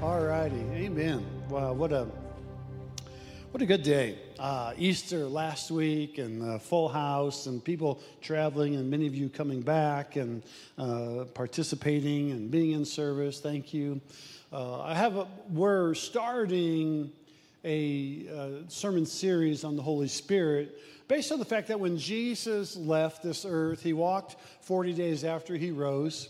All righty. Amen. Wow, what a what a good day. Uh, Easter last week and uh, full house and people traveling and many of you coming back and uh, participating and being in service. Thank you. Uh, I have a, we're starting a uh, sermon series on the Holy Spirit based on the fact that when Jesus left this earth, he walked 40 days after he rose.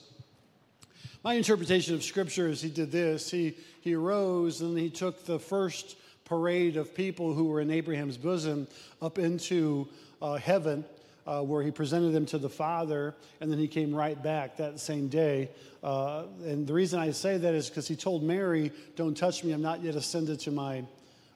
My interpretation of Scripture is he did this. He, he arose and he took the first parade of people who were in Abraham's bosom up into uh, heaven. Uh, where he presented them to the Father, and then he came right back that same day. Uh, and the reason I say that is because he told Mary, Don't touch me, I'm not yet ascended to my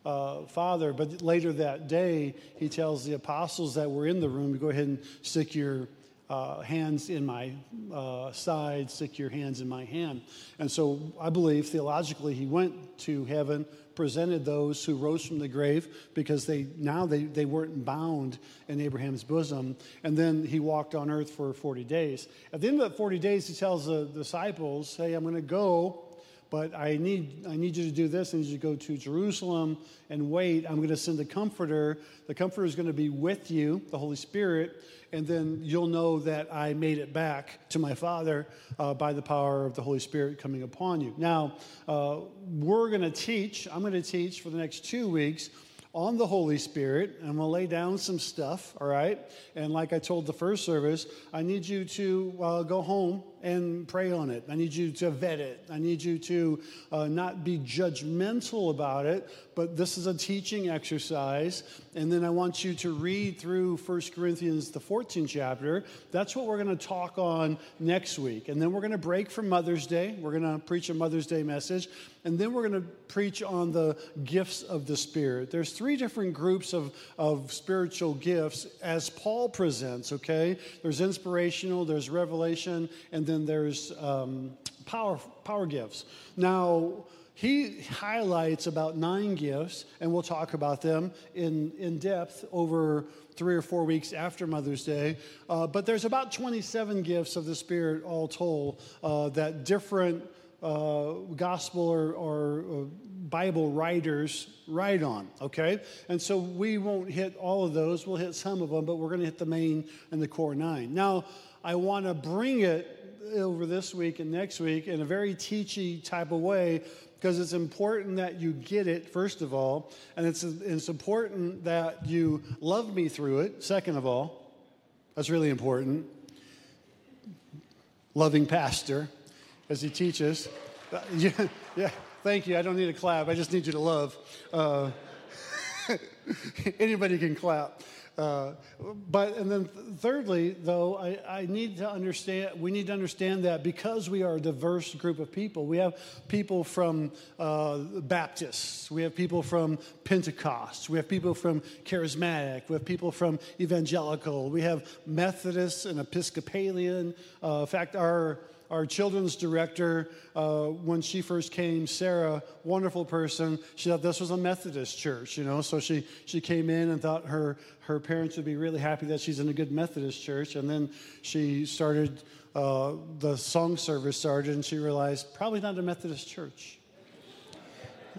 uh, Father. But later that day, he tells the apostles that were in the room go ahead and stick your uh, hands in my uh, side, stick your hands in my hand. And so I believe theologically he went to heaven, presented those who rose from the grave because they now they, they weren't bound in Abraham's bosom. And then he walked on earth for 40 days. At the end of that 40 days, he tells the disciples, Hey, I'm going to go but I need, I need you to do this. I need you to go to Jerusalem and wait. I'm going to send the comforter. The comforter is going to be with you, the Holy Spirit, and then you'll know that I made it back to my Father uh, by the power of the Holy Spirit coming upon you. Now, uh, we're going to teach, I'm going to teach for the next two weeks on the Holy Spirit. I'm going to lay down some stuff, all right? And like I told the first service, I need you to uh, go home and pray on it. I need you to vet it. I need you to uh, not be judgmental about it, but this is a teaching exercise. And then I want you to read through 1 Corinthians, the 14th chapter. That's what we're going to talk on next week. And then we're going to break for Mother's Day. We're going to preach a Mother's Day message. And then we're going to preach on the gifts of the Spirit. There's three different groups of, of spiritual gifts as Paul presents, okay? There's inspirational, there's revelation, and then there's um, power, power gifts. Now, he highlights about nine gifts, and we'll talk about them in, in depth over three or four weeks after Mother's Day. Uh, but there's about 27 gifts of the Spirit all told uh, that different uh, gospel or, or uh, Bible writers write on, okay? And so we won't hit all of those. We'll hit some of them, but we're going to hit the main and the core nine. Now, I want to bring it over this week and next week in a very teachy type of way because it's important that you get it, first of all, and it's, it's important that you love me through it, second of all. That's really important. Loving pastor as he teaches. Uh, yeah, yeah, thank you. I don't need a clap, I just need you to love. Uh, anybody can clap. Uh, but and then thirdly, though, I, I, need to understand. We need to understand that because we are a diverse group of people, we have people from uh, Baptists, we have people from Pentecost, we have people from Charismatic, we have people from Evangelical, we have Methodists and Episcopalian. Uh, in fact, our our children's director, uh, when she first came, Sarah, wonderful person, she thought this was a Methodist church, you know, so she, she came in and thought her, her parents would be really happy that she's in a good Methodist church. And then she started, uh, the song service started, and she realized probably not a Methodist church.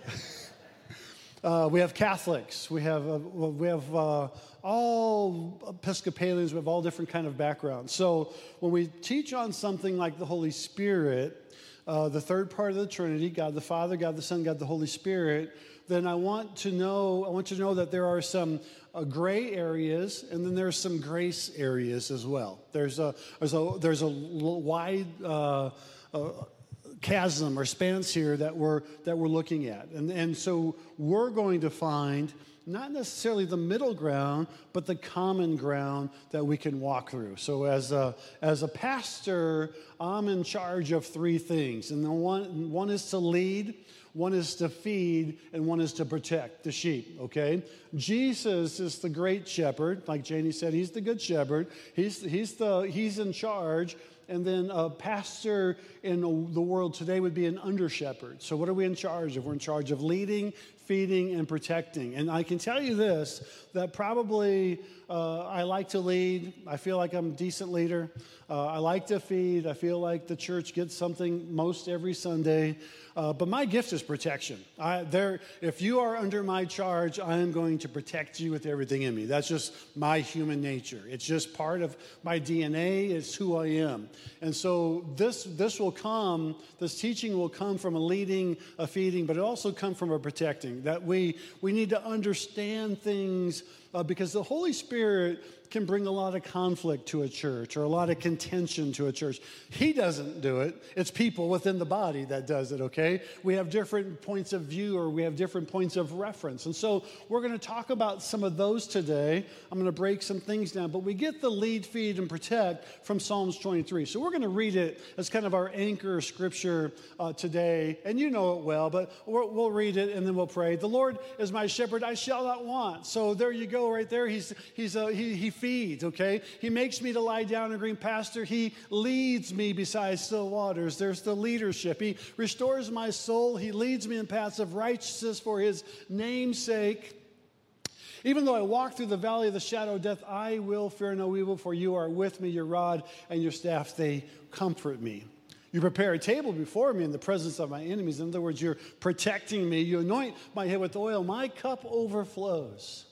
uh, we have Catholics, we have, uh, we have uh, all Episcopalians, we have all different kind of backgrounds. So when we teach on something like the Holy Spirit, uh, the third part of the Trinity, God the Father, God the Son, God the Holy Spirit, then I want to know, I want you to know that there are some uh, gray areas and then there's some grace areas as well. There's a, there's a, there's a wide uh, uh, chasm or spans here that we're, that we're looking at. And, and so we're going to find not necessarily the middle ground, but the common ground that we can walk through. So, as a, as a pastor, I'm in charge of three things. And the one, one is to lead, one is to feed, and one is to protect the sheep, okay? Jesus is the great shepherd. Like Janie said, he's the good shepherd. He's, he's, the, he's in charge and then a pastor in the world today would be an under shepherd. So, what are we in charge of? We're in charge of leading, feeding, and protecting. And I can tell you this that probably uh, I like to lead. I feel like I'm a decent leader. Uh, I like to feed. I feel like the church gets something most every Sunday. Uh, but my gift is protection. I, there, if you are under my charge, I am going to protect you with everything in me. That's just my human nature. It's just part of my DNA. It's who I am. And so this, this will come, this teaching will come from a leading, a feeding, but it also come from a protecting. That we, we need to understand things uh, because the Holy Spirit can bring a lot of conflict to a church or a lot of contention to a church. He doesn't do it. It's people within the body that does it, okay? We have different points of view or we have different points of reference. And so we're going to talk about some of those today. I'm going to break some things down, but we get the lead, feed, and protect from Psalms 23. So we're going to read it as kind of our anchor scripture uh, today. And you know it well, but we'll read it and then we'll pray. The Lord is my shepherd, I shall not want. So there you go, right there. He's, he's, a, he, he feeds, okay? He makes me to lie down in green pasture. He leads me beside still waters. There's the leadership. He restores my soul. He leads me in paths of righteousness for his name's sake. Even though I walk through the valley of the shadow of death, I will fear no evil, for you are with me, your rod and your staff, they comfort me. You prepare a table before me in the presence of my enemies. In other words, you're protecting me. You anoint my head with oil. My cup overflows.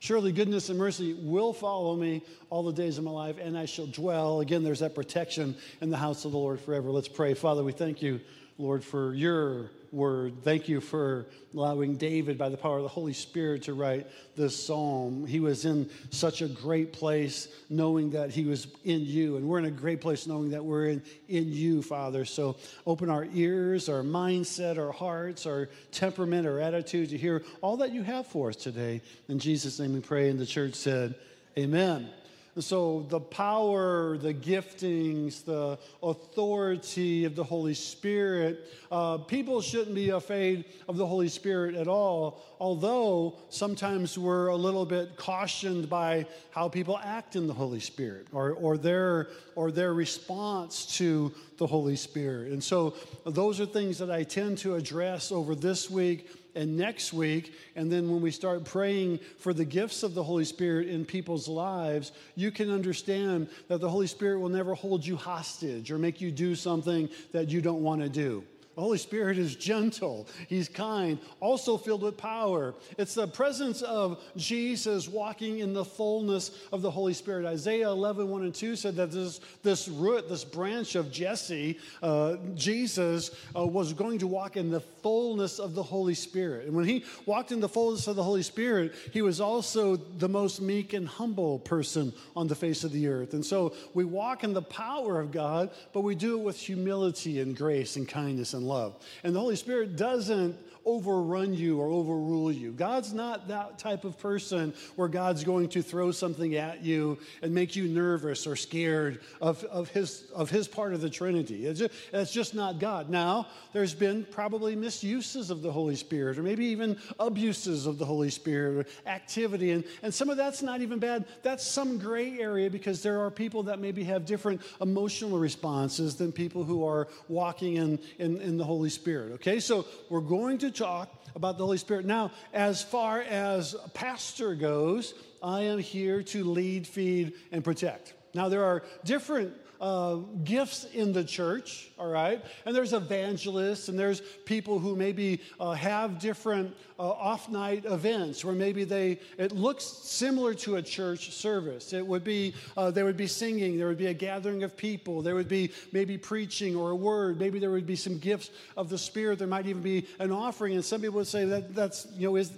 Surely goodness and mercy will follow me all the days of my life, and I shall dwell. Again, there's that protection in the house of the Lord forever. Let's pray. Father, we thank you, Lord, for your word. Thank you for allowing David, by the power of the Holy Spirit, to write this psalm. He was in such a great place knowing that he was in you. And we're in a great place knowing that we're in, in you, Father. So open our ears, our mindset, our hearts, our temperament, our attitude to hear all that you have for us today. In Jesus' name we pray. And the church said, Amen. And so, the power, the giftings, the authority of the Holy Spirit, uh, people shouldn't be afraid of the Holy Spirit at all, although sometimes we're a little bit cautioned by how people act in the Holy Spirit or, or, their, or their response to the Holy Spirit. And so, those are things that I tend to address over this week and next week. And then when we start praying for the gifts of the Holy Spirit in people's lives, you can understand that the Holy Spirit will never hold you hostage or make you do something that you don't want to do. The Holy Spirit is gentle, He's kind, also filled with power. It's the presence of Jesus walking in the fullness of the Holy Spirit. Isaiah 11, 1 and 2 said that this, this root, this branch of Jesse, uh, Jesus, uh, was going to walk in the fullness of the Holy Spirit. And when he walked in the fullness of the Holy Spirit, he was also the most meek and humble person on the face of the earth. And so we walk in the power of God, but we do it with humility and grace and kindness and love. And the Holy Spirit doesn't overrun you or overrule you. God's not that type of person where God's going to throw something at you and make you nervous or scared of, of, his, of his part of the Trinity. It's just, it's just not God. Now, there's been probably misuses of the Holy Spirit or maybe even abuses of the Holy Spirit or activity. And, and some of that's not even bad. That's some gray area because there are people that maybe have different emotional responses than people who are walking in, in, in the Holy Spirit. Okay, so we're going to talk about the Holy Spirit. Now, as far as pastor goes, I am here to lead, feed, and protect. Now, there are different uh, gifts in the church, all right? And there's evangelists, and there's people who maybe uh, have different uh, off night events where maybe they, it looks similar to a church service. It would be, uh, there would be singing, there would be a gathering of people, there would be maybe preaching or a word, maybe there would be some gifts of the Spirit, there might even be an offering. And some people would say that that's, you know, is,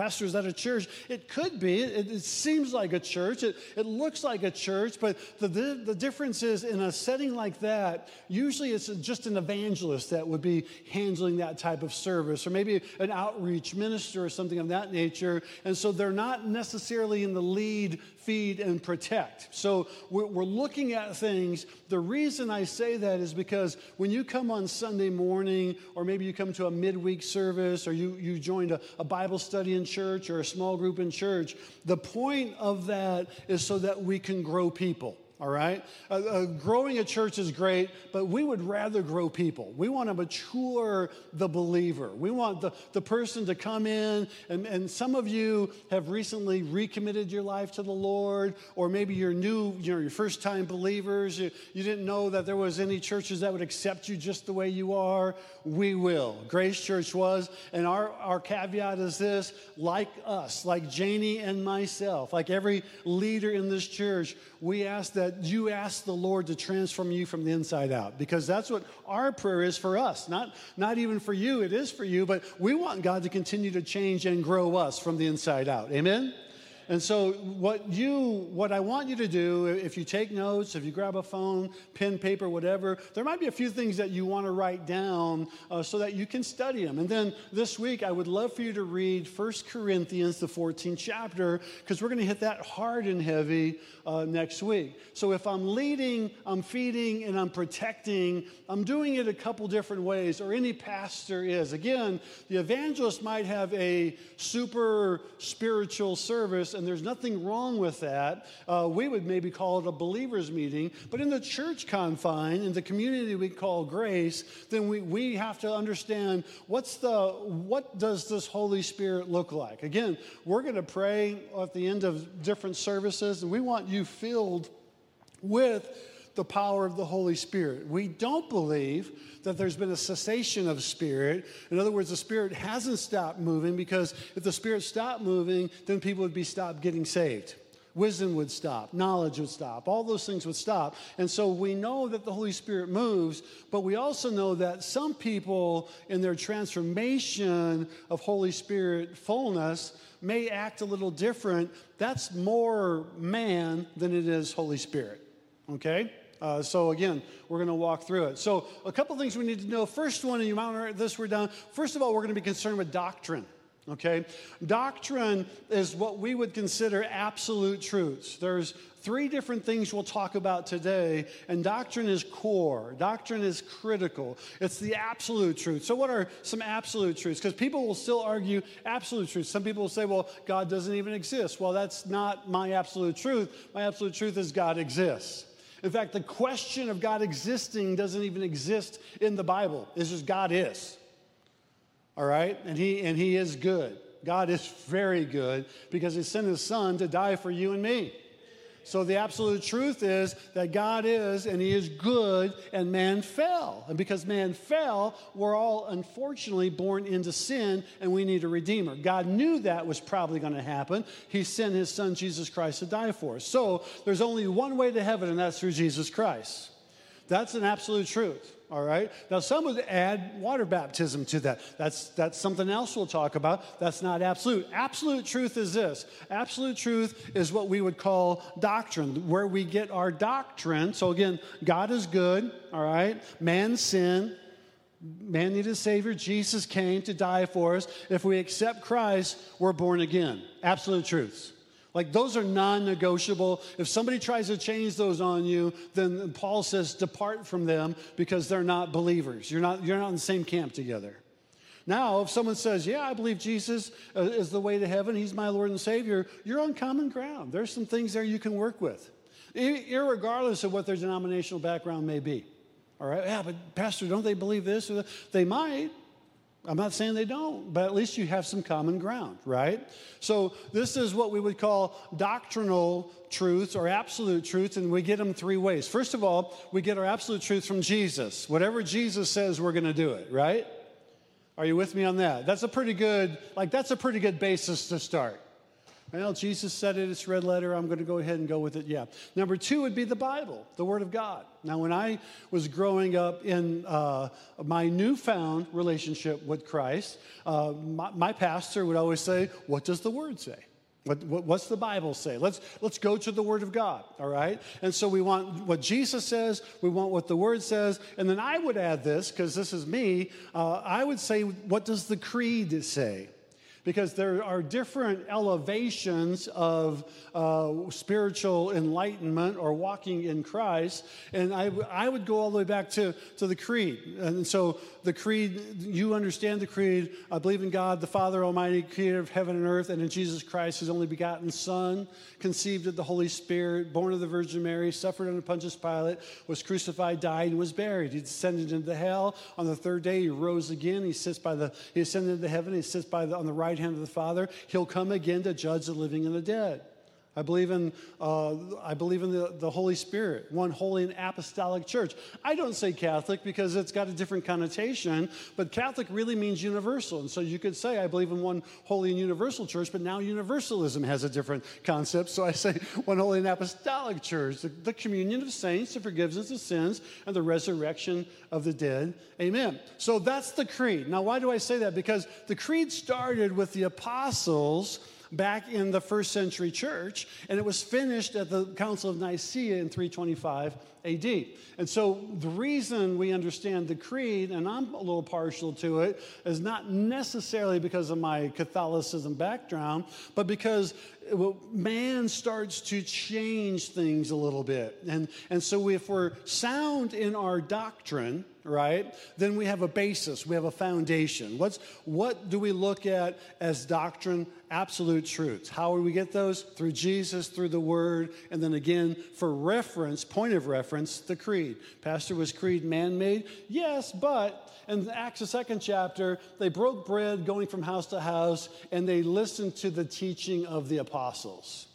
pastor, is that a church? It could be. It, it seems like a church, it, it looks like a church, but the, the, the difference is in a setting like that, usually it's just an evangelist that would be handling that type of service, or maybe an outreach minister or something of that nature. And so they're not necessarily in the lead, feed, and protect. So we're, we're looking at things. The reason I say that is because when you come on Sunday morning, or maybe you come to a midweek service, or you, you joined a, a Bible study in church or a small group in church, the point of that is so that we can grow people all right? Uh, uh, growing a church is great, but we would rather grow people. We want to mature the believer. We want the, the person to come in, and, and some of you have recently recommitted your life to the Lord, or maybe you're new, you know, your first time believers. You, you didn't know that there was any churches that would accept you just the way you are. We will. Grace Church was, and our, our caveat is this like us, like Janie and myself, like every leader in this church, we ask that you ask the Lord to transform you from the inside out because that's what our prayer is for us. Not, not even for you, it is for you, but we want God to continue to change and grow us from the inside out. Amen? And so, what you, what I want you to do, if you take notes, if you grab a phone, pen, paper, whatever, there might be a few things that you want to write down uh, so that you can study them. And then this week, I would love for you to read 1 Corinthians, the 14th chapter, because we're going to hit that hard and heavy uh, next week. So, if I'm leading, I'm feeding, and I'm protecting, I'm doing it a couple different ways, or any pastor is. Again, the evangelist might have a super spiritual service and there's nothing wrong with that. Uh, we would maybe call it a believers meeting, but in the church confine, in the community we call grace, then we, we have to understand what's the what does this Holy Spirit look like? Again, we're going to pray at the end of different services, and we want you filled with the power of the Holy Spirit. We don't believe that there's been a cessation of spirit. In other words, the spirit hasn't stopped moving because if the spirit stopped moving, then people would be stopped getting saved. Wisdom would stop, knowledge would stop, all those things would stop. And so we know that the Holy Spirit moves, but we also know that some people in their transformation of Holy Spirit fullness may act a little different. That's more man than it is Holy Spirit. Okay? Uh, so again, we're going to walk through it. So a couple things we need to know. First one, and you might write this we're down. First of all, we're going to be concerned with doctrine. Okay, doctrine is what we would consider absolute truths. There's three different things we'll talk about today, and doctrine is core. Doctrine is critical. It's the absolute truth. So, what are some absolute truths? Because people will still argue absolute truth. Some people will say, well, God doesn't even exist. Well, that's not my absolute truth. My absolute truth is God exists. In fact, the question of God existing doesn't even exist in the Bible. It's just God is. All right? And he and he is good. God is very good because he sent his son to die for you and me. So the absolute truth is that God is and He is good and man fell. And because man fell, we're all unfortunately born into sin and we need a redeemer. God knew that was probably going to happen. He sent His Son Jesus Christ to die for us. So there's only one way to heaven, and that's through Jesus Christ. That's an absolute truth all right? Now, some would add water baptism to that. That's, that's something else we'll talk about. That's not absolute. Absolute truth is this absolute truth is what we would call doctrine, where we get our doctrine. So, again, God is good, all right? Man sinned. Man needed a Savior. Jesus came to die for us. If we accept Christ, we're born again. Absolute truths. Like those are non negotiable. If somebody tries to change those on you, then Paul says, depart from them because they're not believers. You're not, you're not in the same camp together. Now, if someone says, Yeah, I believe Jesus uh, is the way to heaven, he's my Lord and Savior, you're on common ground. There's some things there you can work with, regardless of what their denominational background may be. All right, yeah, but Pastor, don't they believe this? They might, I'm not saying they don't, but at least you have some common ground, right? So, this is what we would call doctrinal truths or absolute truths, and we get them three ways. First of all, we get our absolute truth from Jesus. Whatever Jesus says, we're going to do it, right? Are you with me on that? That's a pretty good, like, that's a pretty good basis to start. Well, Jesus said it, it's red letter. I'm going to go ahead and go with it. Yeah. Number two would be the Bible, the Word of God. Now, when I was growing up in uh, my newfound relationship with Christ, uh, my, my, pastor would always say, What does the Word say? What, what, what's the Bible say? Let's, let's go to the Word of God, all right? And so we want what Jesus says, we want what the Word says, and then I would add this, because this is me, uh, I would say, What does the Creed say? Because there are different elevations of uh, spiritual enlightenment or walking in Christ. And I, I would go all the way back to, to the creed. And so the creed, you understand the creed. I believe in God, the Father Almighty, creator of heaven and earth, and in Jesus Christ, his only begotten Son, conceived of the Holy Spirit, born of the Virgin Mary, suffered under Pontius Pilate, was crucified, died, and was buried. He descended into hell. On the third day, he rose again. He sits by the, he ascended into heaven. He sits by the, on the right hand of the Father. He'll come again to judge the living and the dead. I believe in, uh, I believe in the, the Holy Spirit, one holy and apostolic church. I don't say Catholic because it's got a different connotation, but Catholic really means universal. And so you could say, I believe in one holy and universal church, but now universalism has a different concept. So I say one holy and apostolic church, the, the communion of saints, the forgiveness of sins, and the resurrection of the dead. Amen. So that's the creed. Now, why do I say that? Because the creed started with the apostles back in the first century church, and it was finished at the Council of Nicaea in 325 AD. And so the reason we understand the creed, and I'm a little partial to it, is not necessarily because of my Catholicism background, but because man starts to change things a little bit. And, and so if we're sound in our doctrine, right, then we have a basis, we have a foundation. What's, what do we look at as doctrine? Absolute truths. How do we get those? Through Jesus, through the Word, and then again, for reference, point of reference, the creed. Pastor, was creed man made? Yes, but in Acts, the second chapter, they broke bread going from house to house, and they listened to the teaching of the apostles.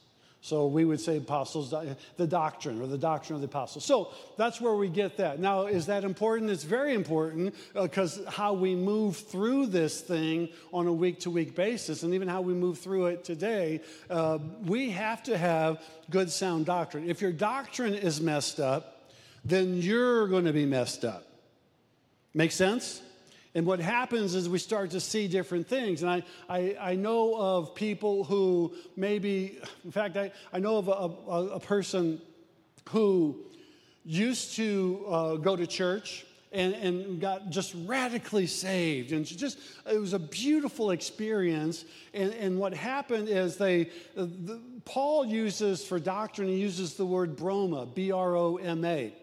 So we would say apostles, the doctrine or the doctrine of the apostles. So that's where we get that. Now, is that important? It's very important because uh, how we move through this thing on a week to week basis, and even how we move through it today, uh, we have to have good, sound doctrine. If your doctrine is messed up, then you're going to be messed up. Make sense? And what happens is we start to see different things. And I, I, I know of people who maybe, in fact, I, I know of a, a, a person who used to uh, go to church and, and, got just radically saved. And just, it was a beautiful experience. And, and what happened is they, the, Paul uses for doctrine, he uses the word broma, B R O M A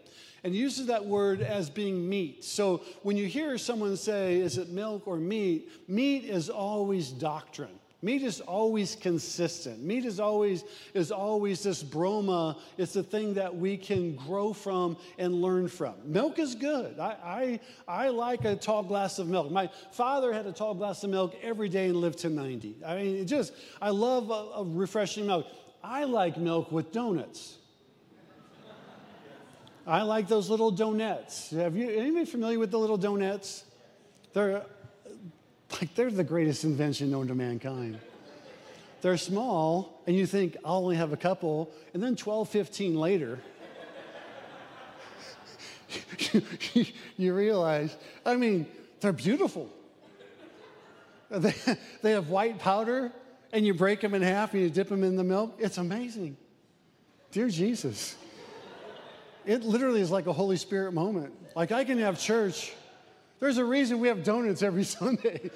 and uses that word as being meat. So when you hear someone say, is it milk or meat? Meat is always doctrine. Meat is always consistent. Meat is always is always this broma. It's the thing that we can grow from and learn from. Milk is good. I, I, I like a tall glass of milk. My father had a tall glass of milk every day and lived to 90. I mean, it just I love a, a refreshing milk. I like milk with donuts. I like those little donuts. Have you anybody familiar with the little donuts? They're like they're the greatest invention known to mankind. They're small, and you think I'll only have a couple, and then 12, 15 later, you realize, I mean, they're beautiful. They, they have white powder, and you break them in half and you dip them in the milk. It's amazing. Dear Jesus. It literally is like a Holy Spirit moment. Like I can have church. There's a reason we have donuts every Sunday.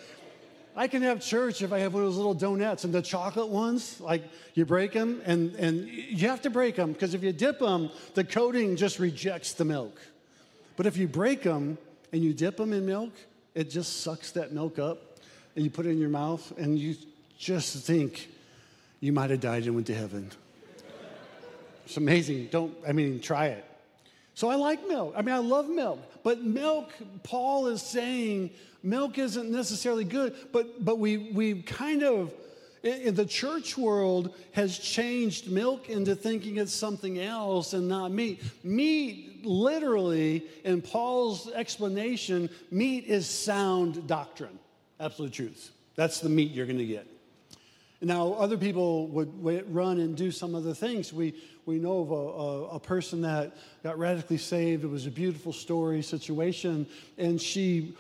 I can have church if I have one of those little donuts and the chocolate ones, like you break them and, and you have to break them because if you dip them, the coating just rejects the milk. But if you break them and you dip them in milk, it just sucks that milk up and you put it in your mouth and you just think you might have died and went to heaven. It's amazing. Don't, I mean, try it. So I like milk. I mean, I love milk. But milk, Paul is saying milk isn't necessarily good, but, but we, we kind of, in the church world, has changed milk into thinking it's something else and not meat. Meat, literally, in Paul's explanation, meat is sound doctrine, absolute truth. That's the meat you're going to get. Now, other people would run and do some other things. We, we know of a, a, a, person that got radically saved. It was a beautiful story, situation, and she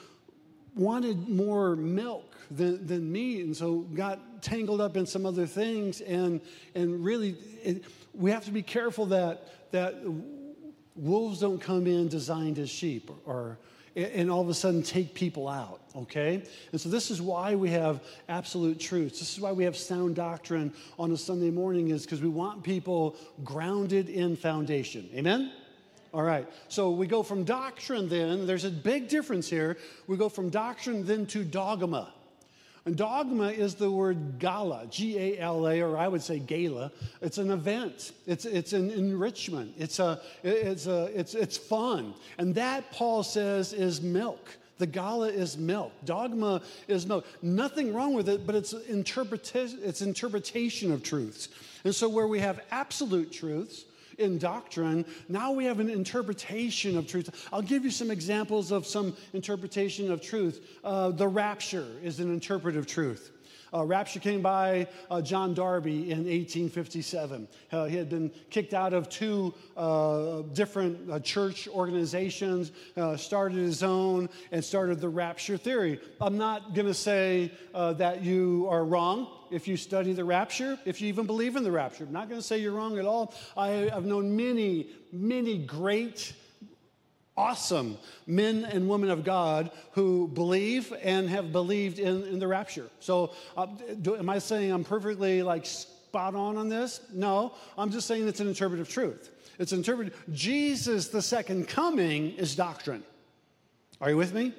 wanted more milk than, than meat, and so got tangled up in some other things. And, and really, it, we have to be careful that, that wolves don't come in designed as sheep or and all of a sudden take people out, okay? And so this is why we have absolute truths. This is why we have sound doctrine on a Sunday morning is because we want people grounded in foundation. Amen? All right. So we go from doctrine then, there's a big difference here. We go from doctrine then to dogma. And dogma is the word gala, G A L A, or I would say gala. It's an event, it's, it's an enrichment, it's, a, it's, a, it's, it's fun. And that, Paul says, is milk. The gala is milk. Dogma is milk. Nothing wrong with it, but it's, interpreta- it's interpretation of truths. And so, where we have absolute truths, in doctrine. Now we have an interpretation of truth. I'll give you some examples of some interpretation of truth. Uh, the rapture is an interpretive truth. Uh, rapture came by uh, John Darby in 1857. Uh, he had been kicked out of two uh, different uh, church organizations, uh, started his own, and started the rapture theory. I'm not going to say that you are wrong if you study the rapture, if you even believe in the rapture. I'm not going to say you're wrong at all. I, I've known many, many great awesome men and women of God who believe and have believed in, in the rapture. So, uh, do, am I saying I'm perfectly like spot on on this? No, I'm just saying it's an interpretive truth. It's interpreted. Jesus, the second coming, is doctrine. Are you with me?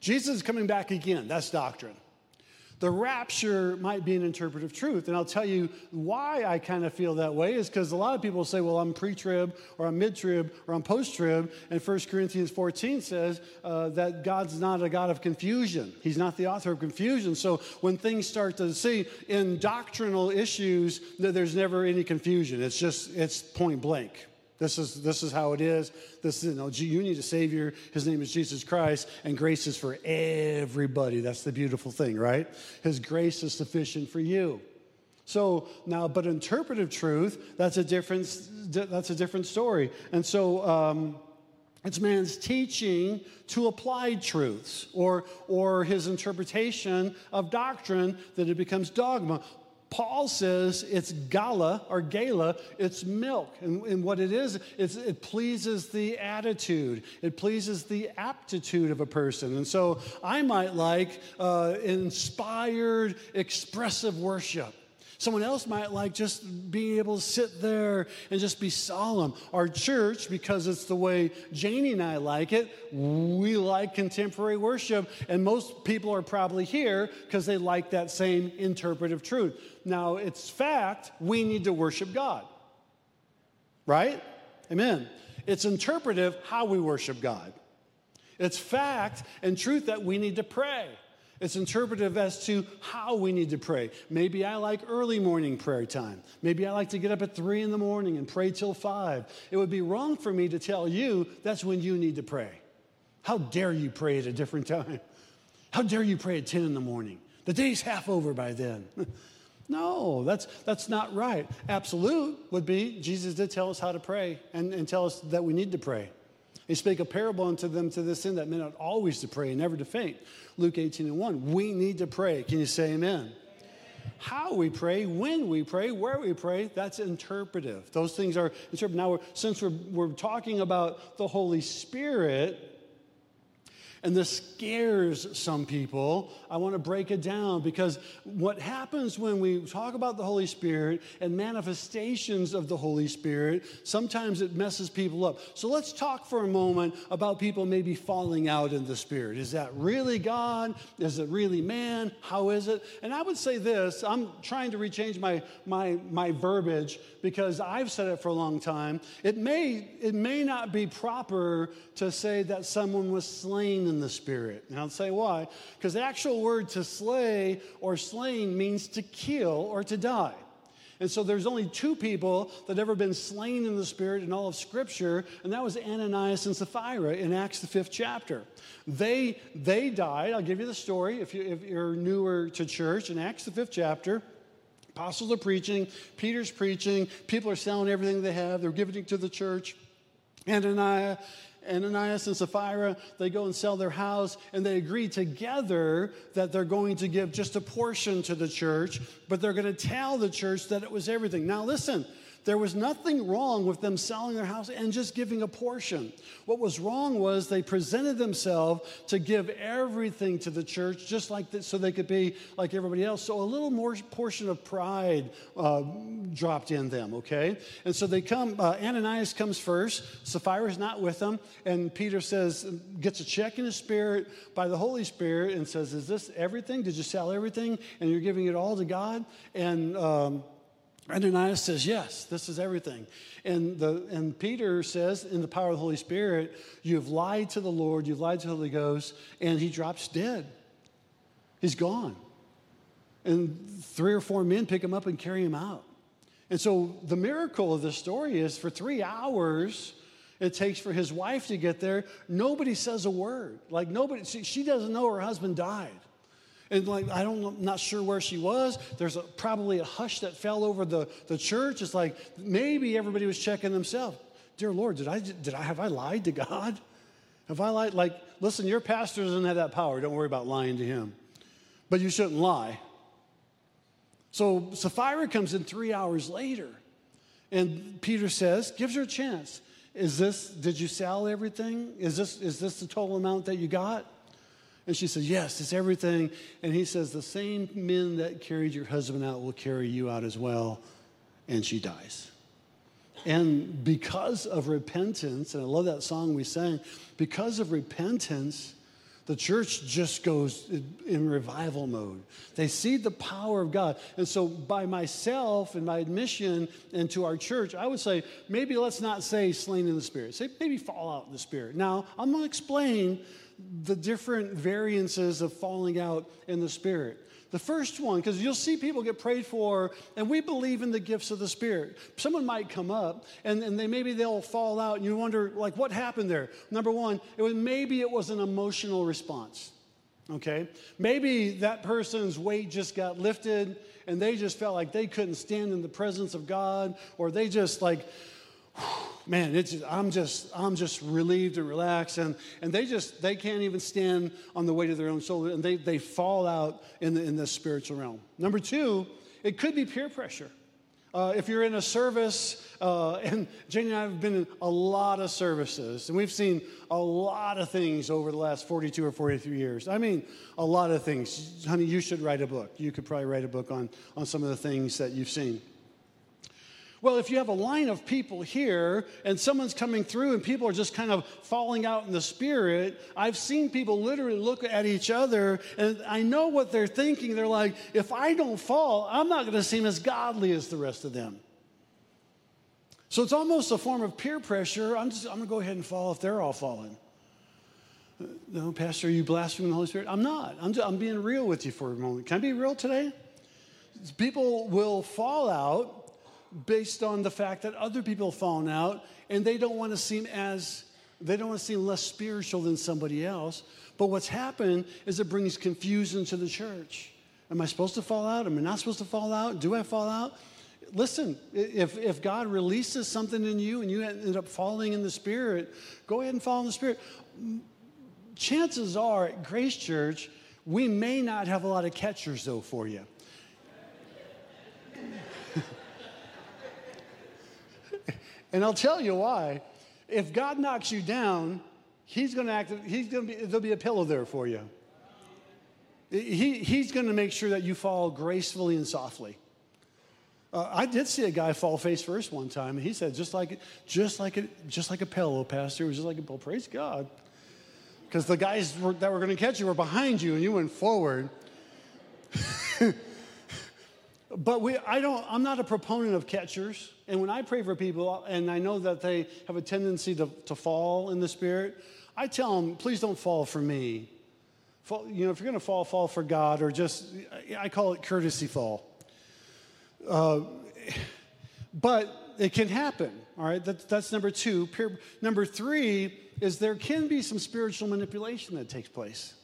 Jesus is coming back again. That's doctrine. The rapture might be an interpretive truth. And I'll tell you why I kind of feel that way is because a lot of people say, well, I'm pre trib or I'm mid trib or I'm post trib. And 1 Corinthians 14 says uh, that God's not a God of confusion, He's not the author of confusion. So when things start to see in doctrinal issues, that there's never any confusion. It's just, it's point blank. This is, this is how it is. This is, you know, you need a Savior. His name is Jesus Christ, and grace is for everybody. That's the beautiful thing, right? His grace is sufficient for you. So now, but interpretive truth, that's a different, that's a different story. And so, um, it's man's teaching to applied truths or, or his interpretation of doctrine that it becomes dogma. Paul says it's gala or gala, it's milk. And, and what it is, it pleases the attitude, it pleases the aptitude of a person. And so I might like uh, inspired, expressive worship. Someone else might like just being able to sit there and just be solemn. Our church, because it's the way Janie and I like it, we like contemporary worship. And most people are probably here because they like that same interpretive truth. Now, it's fact, we need to worship God. Right? Amen. It's interpretive how we worship God. It's fact and truth that we need to pray. It's interpretive as to how we need to pray. Maybe I like early morning prayer time. Maybe I like to get up at three in the morning and pray till five. It would be wrong for me to tell you that's when you need to pray. How dare you pray at a different time? How dare you pray at 10 in the morning? The day's half over by then. no, that's, that's not right. Absolute would be Jesus did tell us how to pray and, and tell us that we need to pray. He spake a parable unto them to this end that men ought always to pray and never to faint. Luke 18 and 1. We need to pray. Can you say amen? How we pray, when we pray, where we pray, that's interpretive. Those things are interpretive. Now, since we're, we're talking about the Holy Spirit, and this scares some people. I want to break it down because what happens when we talk about the Holy Spirit and manifestations of the Holy Spirit, sometimes it messes people up. So let's talk for a moment about people maybe falling out in the Spirit. Is that really God? Is it really man? How is it? And I would say this I'm trying to rechange my, my, my verbiage because I've said it for a long time. It may, it may not be proper to say that someone was slain in the Spirit. And I'll say why. Because the actual word to slay or slain means to kill or to die. And so there's only two people that ever been slain in the Spirit in all of Scripture, and that was Ananias and Sapphira in Acts, the fifth chapter. They, they died. I'll give you the story if, you, if you're newer to church. In Acts, the fifth chapter, apostles are preaching, Peter's preaching, people are selling everything they have, they're giving it to the church. Ananias Ananias and Sapphira, they go and sell their house and they agree together that they're going to give just a portion to the church, but they're going to tell the church that it was everything. Now, listen, There was nothing wrong with them selling their house and just giving a portion. What was wrong was they presented themselves to give everything to the church, just like this, so they could be like everybody else. So a little more portion of pride uh, dropped in them, okay? And so they come, uh, Ananias comes first, Sapphira's not with them, and Peter says, gets a check in his spirit by the Holy Spirit and says, Is this everything? Did you sell everything and you're giving it all to God? And um, Ananias says, Yes, this is everything. And, the, and Peter says, in the power of the Holy Spirit, You've lied to the Lord, you've lied to the Holy Ghost, and he drops dead. He's gone. And three or four men pick him up and carry him out. And so the miracle of this story is for three hours, it takes for his wife to get there. Nobody says a word. Like, nobody, she, she doesn't know her husband died. And like, I don't, I'm not sure where she was. There's a, probably a hush that fell over the, the church. It's like maybe everybody was checking themselves. Dear Lord, did I, did I, have I lied to God? Have I lied? Like, listen, your pastor doesn't have that power. Don't worry about lying to him. But you shouldn't lie. So Sapphira comes in three hours later. And Peter says, gives her a chance. Is this, did you sell everything? Is this, is this the total amount that you got? And she says, Yes, it's everything. And he says, The same men that carried your husband out will carry you out as well. And she dies. And because of repentance, and I love that song we sang, because of repentance, the church just goes in revival mode. They see the power of God. And so, by myself and my admission into our church, I would say maybe let's not say slain in the spirit. Say maybe fall out in the spirit. Now, I'm going to explain the different variances of falling out in the Spirit. The first one, because you'll see people get prayed for, and we believe in the gifts of the Spirit. Someone might come up, and, and they maybe they'll fall out, and you wonder, like, what happened there? Number one, it was maybe it was an emotional response. Okay, maybe that person's weight just got lifted, and they just felt like they couldn't stand in the presence of God, or they just like man, it's just, I'm just I'm just relieved and relaxed, and and they just they can't even stand on the weight of their own shoulder, and they they fall out in the in the spiritual realm. Number two, it could be peer pressure. Uh, if you're in a service, uh, and Jenny and I have been in a lot of services, and we've seen a lot of things over the last 42 or 43 years. I mean, a lot of things. Honey, you should write a book. You could probably write a book on, on some of the things that you've seen. Well, if you have a line of people here and someone's coming through and people are just kind of falling out in the spirit, I've seen people literally look at each other and I know what they're thinking. They're like, if I don't fall, I'm not going to seem as godly as the rest of them. So it's almost a form of peer pressure. I'm just, I'm going to go ahead and fall if they're all falling. No, Pastor, are you blaspheming the Holy Spirit? I'm not. I'm, just, I'm being real with you for a moment. Can I be real today? People will fall out based on the fact that other people have fallen out and they don't want to seem as they don't want to seem less spiritual than somebody else. But what's happened is it brings confusion to the church. Am I supposed to fall out? Am I not supposed to fall out? Do I fall out? Listen, if, if God releases something in you and you end up falling in the Spirit, go ahead and fall in the Spirit. Chances are at Grace Church, we may not have a lot of catchers, though, for you. And I'll tell you why. If God knocks you down, He's going to act, he's going to be, there'll be a pillow there for you. He, he's going to make sure that you fall gracefully and softly. Uh, I did see a guy fall face first one time, and he said, just like, just like, a, just like a pillow, Pastor. It was just like pillow. Praise God. Because the guys were, that were going to catch you were behind you, and you went forward. but we, I don't, I'm not a proponent of catchers. And when I pray for people, and I know that they have a tendency to, to fall in the Spirit, I tell them, please don't fall for me. Fall, you know, if you're going to fall, fall for God, or just, I call it courtesy fall. Uh, but it can happen, all right? That, that's number two. Number three is there can be some spiritual manipulation that takes place.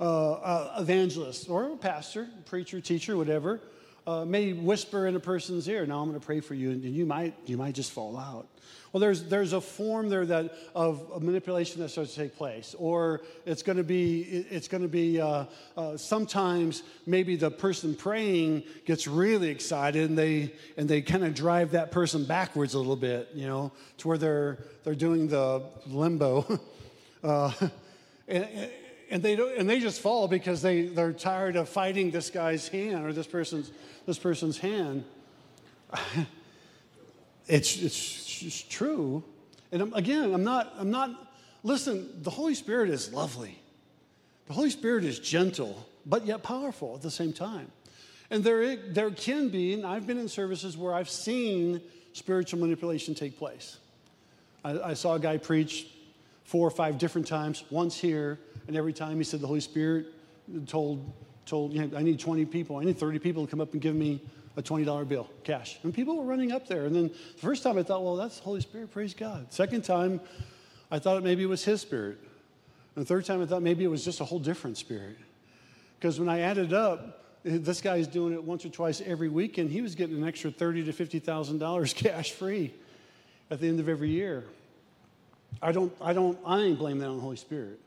Uh, uh, evangelist or a pastor, preacher, teacher, whatever, uh, may whisper in a person's ear, now I'm going to pray for you, and you might, you might just fall out. Well, there's, there's a form there that, of, manipulation that starts to take place. Or it's going to be, it's going to be uh, uh, sometimes maybe the person praying gets really excited and they, and they kind of drive that person backwards a little bit, you know, to where they're, they're doing the limbo. uh, and, and they, don't, and they just fall because they, they're tired of fighting this guy's hand or this person's, this person's hand. it's, it's is true. And I'm, again, I'm not, I'm not, listen, the Holy Spirit is lovely. The Holy Spirit is gentle, but yet powerful at the same time. And there, there can be, and I've been in services where I've seen spiritual manipulation take place. I, I saw a guy preach four or five different times, once here, and every time he said the Holy Spirit told, told you know, I need 20 people, I need 30 people to come up and give me a $20 bill, cash. And people were running up there. And then the first time I thought, well, that's the Holy Spirit, praise God. Second time, I thought maybe it was His Spirit. And the third time, I thought maybe it was just a whole different spirit. Because when I added up, this guy's doing it once or twice every week, and he was getting an extra thirty to fifty thousand dollars cash free at the end of every year. I don't, I don't, I ain't blame that on the Holy Spirit.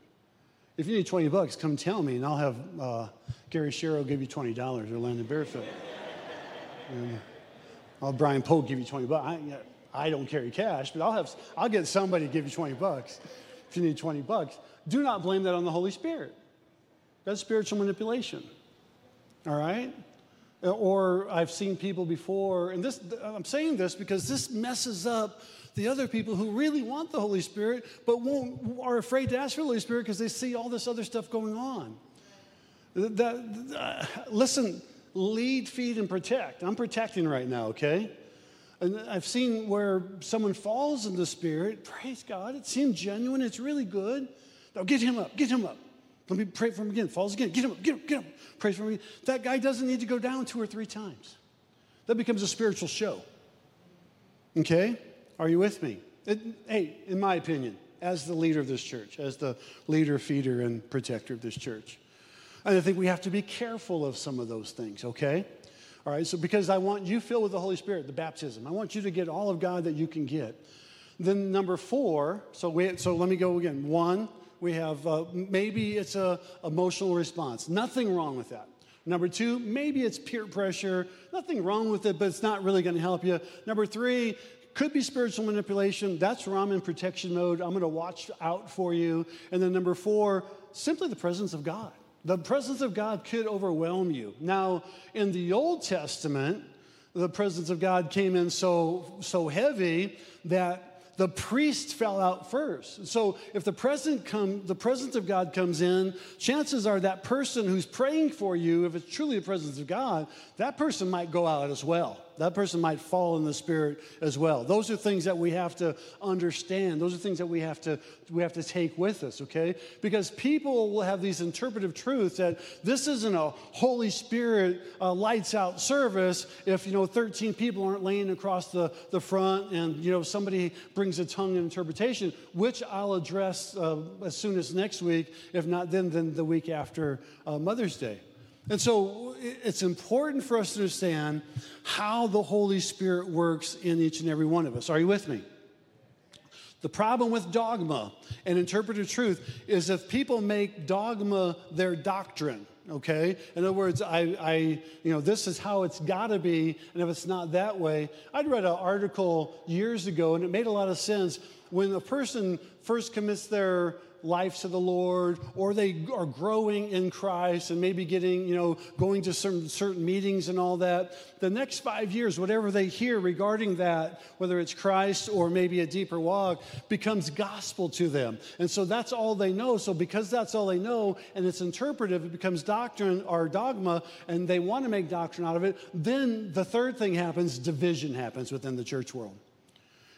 If you need twenty bucks, come tell me, and I'll have uh, Gary Sherrill give you twenty dollars or Landon Barefoot. And I'll Brian Poe give you 20 bucks. I, I don't carry cash, but I'll have I'll get somebody to give you 20 bucks if you need 20 bucks. Do not blame that on the Holy Spirit. That's spiritual manipulation. All right? Or I've seen people before, and this I'm saying this because this messes up the other people who really want the Holy Spirit, but won't are afraid to ask for the Holy Spirit because they see all this other stuff going on. That, uh, listen, lead, feed, and protect. I'm protecting right now, okay? And I've seen where someone falls in the spirit. Praise God. It seems genuine. It's really good. Now get him up. Get him up. Let me pray for him again. Falls again. Get him up. Get him. Get him. Pray for him. That guy doesn't need to go down two or three times. That becomes a spiritual show. Okay? Are you with me? It, hey, in my opinion, as the leader of this church, as the leader, feeder, and protector of this church, and I think we have to be careful of some of those things, okay? All right, so because I want you filled with the Holy Spirit, the baptism, I want you to get all of God that you can get. Then number four, so we, so let me go again. One, we have uh, maybe it's a emotional response. Nothing wrong with that. Number two, maybe it's peer pressure. Nothing wrong with it, but it's not really going to help you. Number three, could be spiritual manipulation. That's where I'm in protection mode. I'm going to watch out for you. And then number four, simply the presence of God. The presence of God could overwhelm you. Now, in the Old Testament, the presence of God came in so, so heavy that the priest fell out first. So if the present come, the presence of God comes in, chances are that person who's praying for you, if it's truly the presence of God, that person might go out as well. That person might fall in the spirit as well. Those are things that we have to understand. Those are things that we have to we have to take with us, okay? Because people will have these interpretive truths that this isn't a Holy Spirit uh, lights out service if you know 13 people aren't laying across the, the front and you know somebody brings a tongue interpretation, which I'll address uh, as soon as next week, if not then, then the week after uh, Mother's Day. And so it's important for us to understand how the Holy Spirit works in each and every one of us. Are you with me? The problem with dogma and interpretive truth is if people make dogma their doctrine, okay? In other words, I, I you know, this is how it's got to be, and if it's not that way, I'd read an article years ago, and it made a lot of sense. When a person first commits their life to the Lord, or they are growing in Christ and maybe getting, you know, going to certain, certain meetings and all that, the next five years, whatever they hear regarding that, whether it's Christ or maybe a deeper walk, becomes gospel to them. And so that's all they know. So because that's all they know and it's interpretive, it becomes doctrine or dogma, and they want to make doctrine out of it. Then the third thing happens division happens within the church world.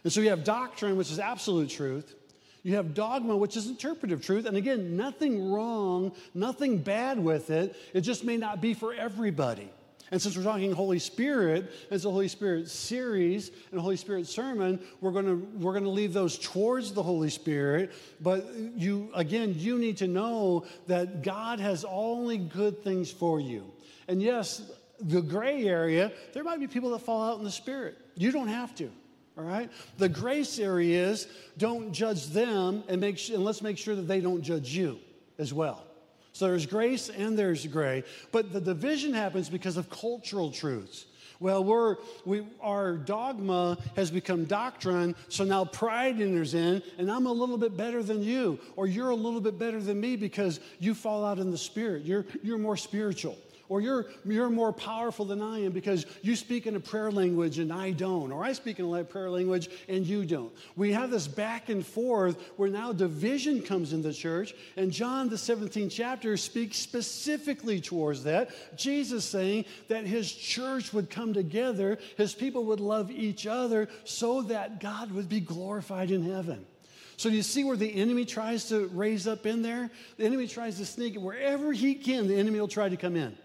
And so you have doctrine, which is absolute truth. You have dogma, which is interpretive truth. And again, nothing wrong, nothing bad with it. It just may not be for everybody. And since we're talking Holy Spirit, as a Holy Spirit series and Holy Spirit sermon, we're to we're to leave those towards the Holy Spirit. But you again, you need to know that God has only good things for you. And yes, The gray area, there might be people that fall out in the spirit. You don't have to. All right? The grace area is don't judge them and, make, and let's make sure that they don't judge you as well. So there's grace and there's gray. But the division happens because of cultural truths. Well, we're, we, our dogma has become doctrine, so now pride enters in, and I'm a little bit better than you, or you're a little bit better than me because you fall out in the spirit. You're, you're more spiritual or you're, you're more powerful than I am because you speak in a prayer language and I don't, or I speak in a prayer language and you don't. We have this back and forth where now division comes in the church, and John, the 17th chapter, speaks specifically towards that. Jesus saying that his church would come together, his people would love each other so that God would be glorified in heaven. So, do you see where the enemy tries to raise up in there? The enemy tries to sneak it wherever he can, the enemy will try to come in.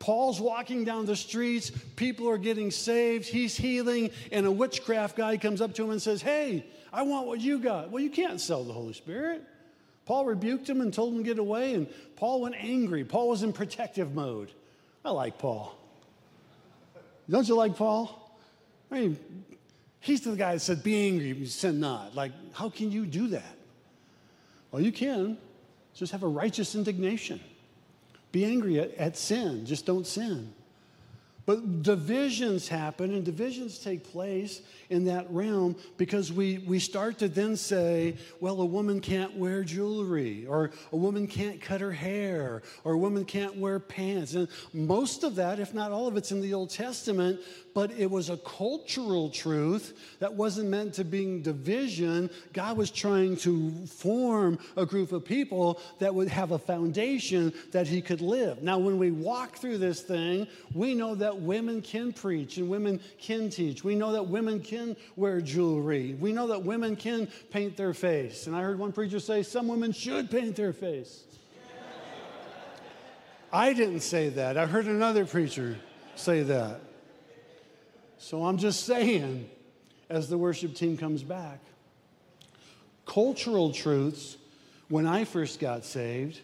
Paul's walking down the streets, people are getting saved, he's healing, and a witchcraft guy comes up to him and says, Hey, I want what you got. Well, you can't sell the Holy Spirit. Paul rebuked him and told him to get away, and Paul went angry. Paul was in protective mode. I like Paul. Don't you like Paul? I mean, he's the guy that said, Be angry, sin not. Like, how can you do that? Well, you can. Just have a righteous indignation. Be angry at, at sin, just don't sin. But divisions happen, and divisions take place in that realm because we, we start to then say, well, a woman can't wear jewelry, or a woman can't cut her hair, or a woman can't wear pants. And most of that, if not all of it's in the Old Testament, but it was a cultural truth that wasn't meant to bring division. God was trying to form a group of people that would have a foundation that he could live. Now, when we walk through this thing, we know that women can preach and women can teach. We know that women can wear jewelry. We know that women can paint their face. And I heard one preacher say some women should paint their face. I didn't say that. I heard another preacher say that. So I'm just saying, as the worship team comes back, cultural truths, when I first got saved,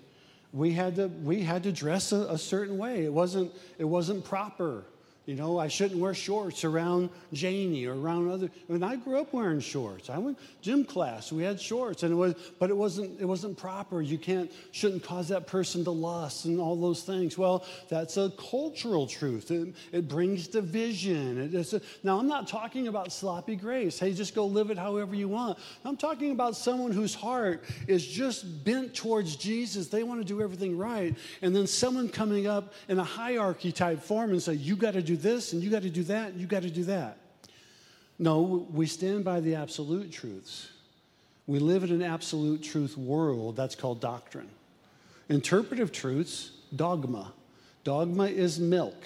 we had to, we had to dress a, a certain way. It wasn't, it wasn't proper. You know, I shouldn't wear shorts around Janie or around other. I mean, I grew up wearing shorts. I went gym class. We had shorts, and it was, but it wasn't, it wasn't proper. You can't, shouldn't cause that person to lust and all those things. Well, that's a cultural truth. It, it brings division. It, a, now, I'm not talking about sloppy grace. Hey, just go live it however you want. I'm talking about someone whose heart is just bent towards Jesus. They want to do everything right, and then someone coming up in a hierarchy type form and say, "You got to do this and you got to do that and you got to do that. No, we stand by the absolute truths. We live in an absolute truth world that's called doctrine. Interpretive truths, dogma. Dogma is milk.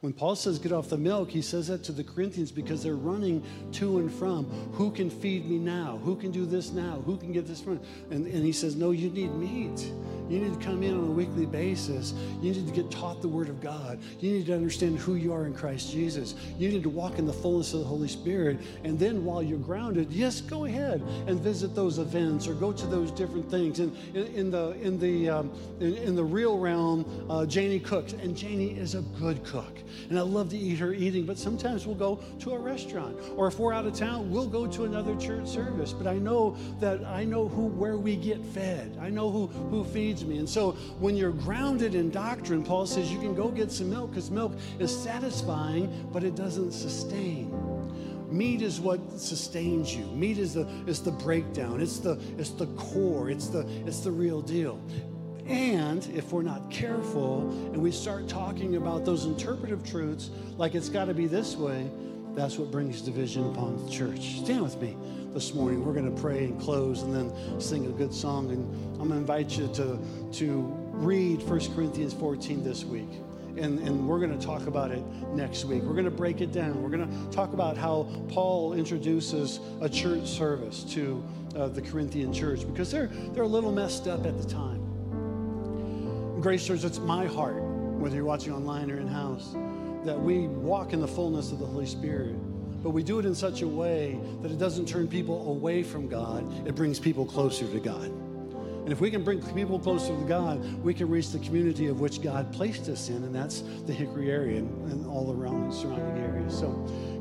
When Paul says get off the milk, he says that to the Corinthians because they're running to and from. Who can feed me now? Who can do this now? Who can get this from? And, and he says, No, you need meat. You need to come in on a weekly basis. You need to get taught the Word of God. You need to understand who you are in Christ Jesus. You need to walk in the fullness of the Holy Spirit. And then while you're grounded, yes, go ahead and visit those events or go to those different things. And in, in the in the um, in, in, the real realm, uh, Janie cooks, and Janie is a good cook. And I love to eat her eating. But sometimes we'll go to a restaurant, or if we're out of town, we'll go to another church service. But I know that I know who where we get fed. I know who who feeds feeds me. And so when you're grounded in doctrine, Paul says you can go get some milk because milk is satisfying, but it doesn't sustain. Meat is what sustains you. Meat is the is the breakdown. It's the it's the core. It's the it's the real deal. And if we're not careful and we start talking about those interpretive truths like it's got to be this way, that's what brings division upon the church. Stand with me this morning. We're going to pray and close and then sing a good song. And I'm going to invite you to, to read 1 Corinthians 14 this week. And, and we're going to talk about it next week. We're going to break it down. We're going to talk about how Paul introduces a church service to uh, the Corinthian church because they're, they're a little messed up at the time. Grace Church, it's my heart, whether you're watching online or in house, that we walk in the fullness of the Holy Spirit but we do it in such a way that it doesn't turn people away from God, it brings people closer to God. And if we can bring people closer to God, we can reach the community of which God placed us in, and that's the Hickory area and, all around the surrounding areas. So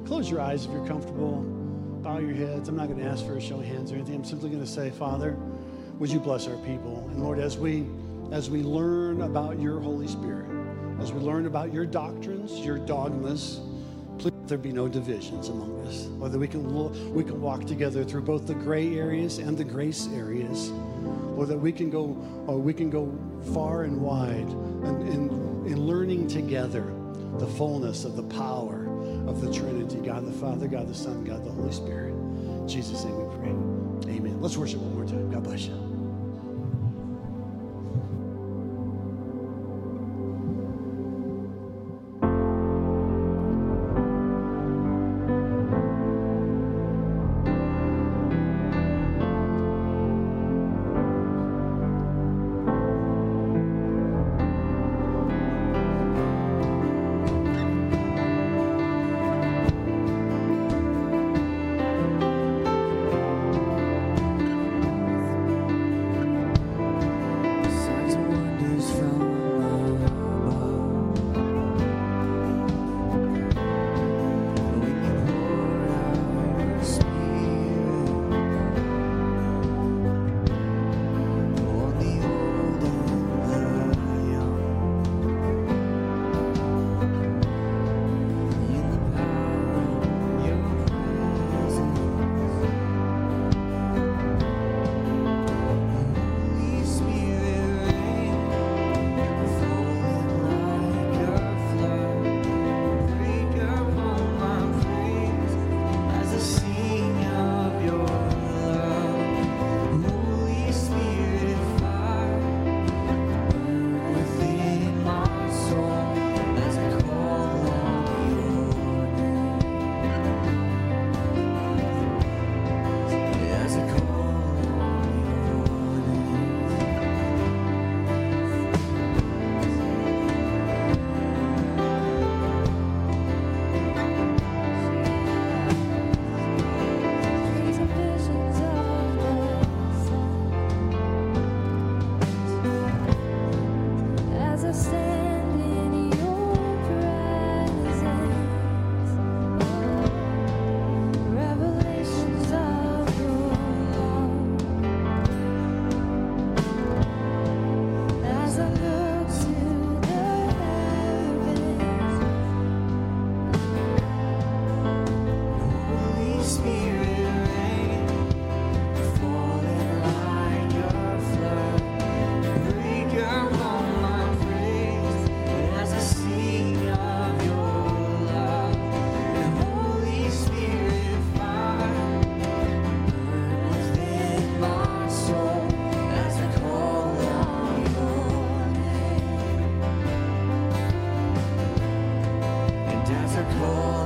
close your eyes if you're comfortable. Bow your heads. I'm not going to ask for a show of hands or anything. I'm simply going to say, Father, would you bless our people? And Lord, as we as we learn about your Holy Spirit, as we learn about your doctrines, your dogmas, please there be no divisions among us. Whether we can we can walk together through both the gray areas and the grace areas or that we can go, or we can go far and wide in, in, in learning together the fullness of the power of the Trinity God the Father, God the Son, God the Holy Spirit. In Jesus' name we pray. Amen. Let's worship one more time. God bless you. Oh.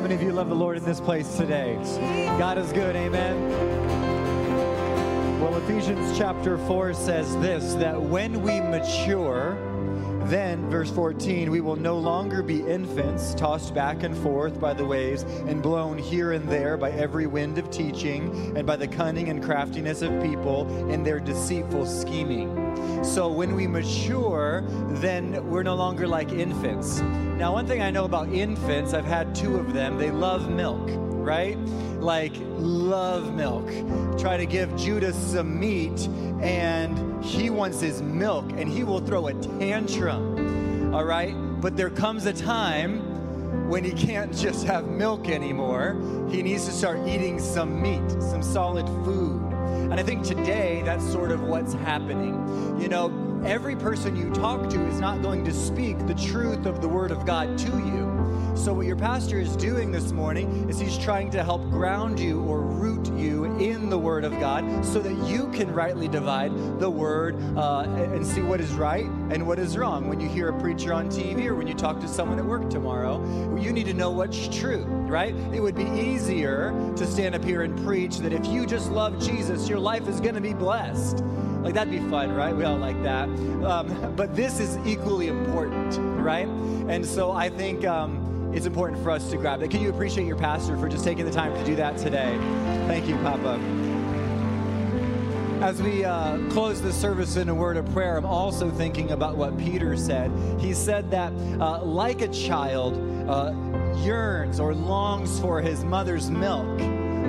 Many of you love the Lord in this place today? God is good, amen. Well, Ephesians chapter 4 says this that when we mature, then, verse 14, we will no longer be infants, tossed back and forth by the waves and blown here and there by every wind of teaching and by the cunning and craftiness of people in their deceitful scheming. So when we mature, then we're no longer like infants. Now, one thing I know about infants, I've had two of them, they love milk, right? Like, love milk. Try to give Judah some meat, and he wants his milk, and he will throw a tantrum, all right? But there comes a time when he can't just have milk anymore. He needs to start eating some meat, some solid food. And I think today that's sort of what's happening. You know, every person you talk to is not going to speak the truth of the Word of God to you. So, what your pastor is doing this morning is he's trying to help ground you or root you in the Word of God so that you can rightly divide the Word uh, and see what is right and what is wrong. When you hear a preacher on TV or when you talk to someone at work tomorrow, you need to know what's true, right? It would be easier to stand up here and preach that if you just love Jesus, your life is going to be blessed. Like, that'd be fun, right? We all like that. Um, but this is equally important, right? And so I think. Um, it's important for us to grab that. Can you appreciate your pastor for just taking the time to do that today? Thank you, Papa. As we uh, close the service in a word of prayer, I'm also thinking about what Peter said. He said that, uh, like a child uh, yearns or longs for his mother's milk,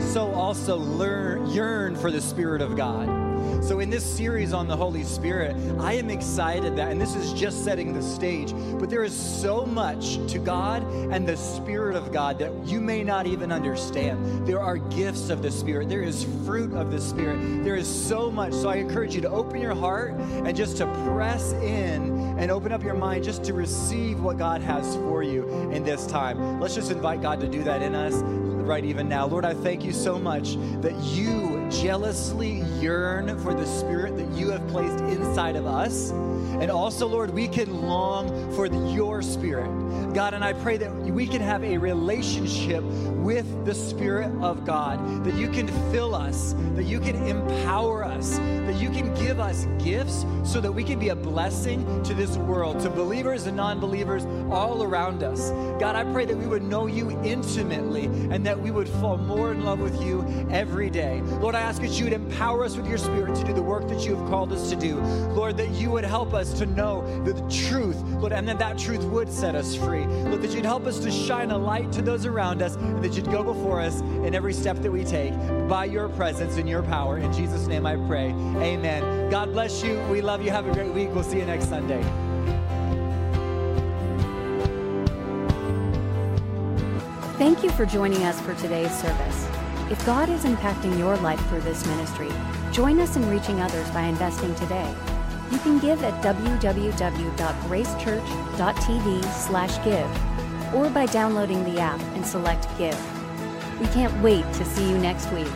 so also learn, yearn for the Spirit of God. So, in this series on the Holy Spirit, I am excited that, and this is just setting the stage, but there is so much to God and the Spirit of God that you may not even understand. There are gifts of the Spirit, there is fruit of the Spirit, there is so much. So, I encourage you to open your heart and just to press in and open up your mind just to receive what God has for you in this time. Let's just invite God to do that in us right even now. Lord, I thank you so much that you jealously yearn for the spirit that you have placed inside of us. And also, Lord, we can long for the, your spirit. God, and I pray that we can have a relationship with the Spirit of God, that you can fill us, that you can empower us, that you can give us gifts so that we can be a blessing to this world, to believers and non believers all around us. God, I pray that we would know you intimately and that we would fall more in love with you every day. Lord, I ask that you would empower us with your Spirit to do the work that you have called us to do. Lord, that you would help us to know the, truth, Lord, and that that truth would set us free. Lord, that you'd help us to shine a light to those around us, and that you'd go before us in every step that we take by your presence and your power. In Jesus' name I pray. Amen. God bless you. We love you. Have a great week. We'll see you next Sunday. Thank you for joining us for today's service. If God is impacting your life through this ministry, join us in reaching others by investing today. You can give at www.gracechurch.tv/give or by downloading the app and select give. We can't wait to see you next week.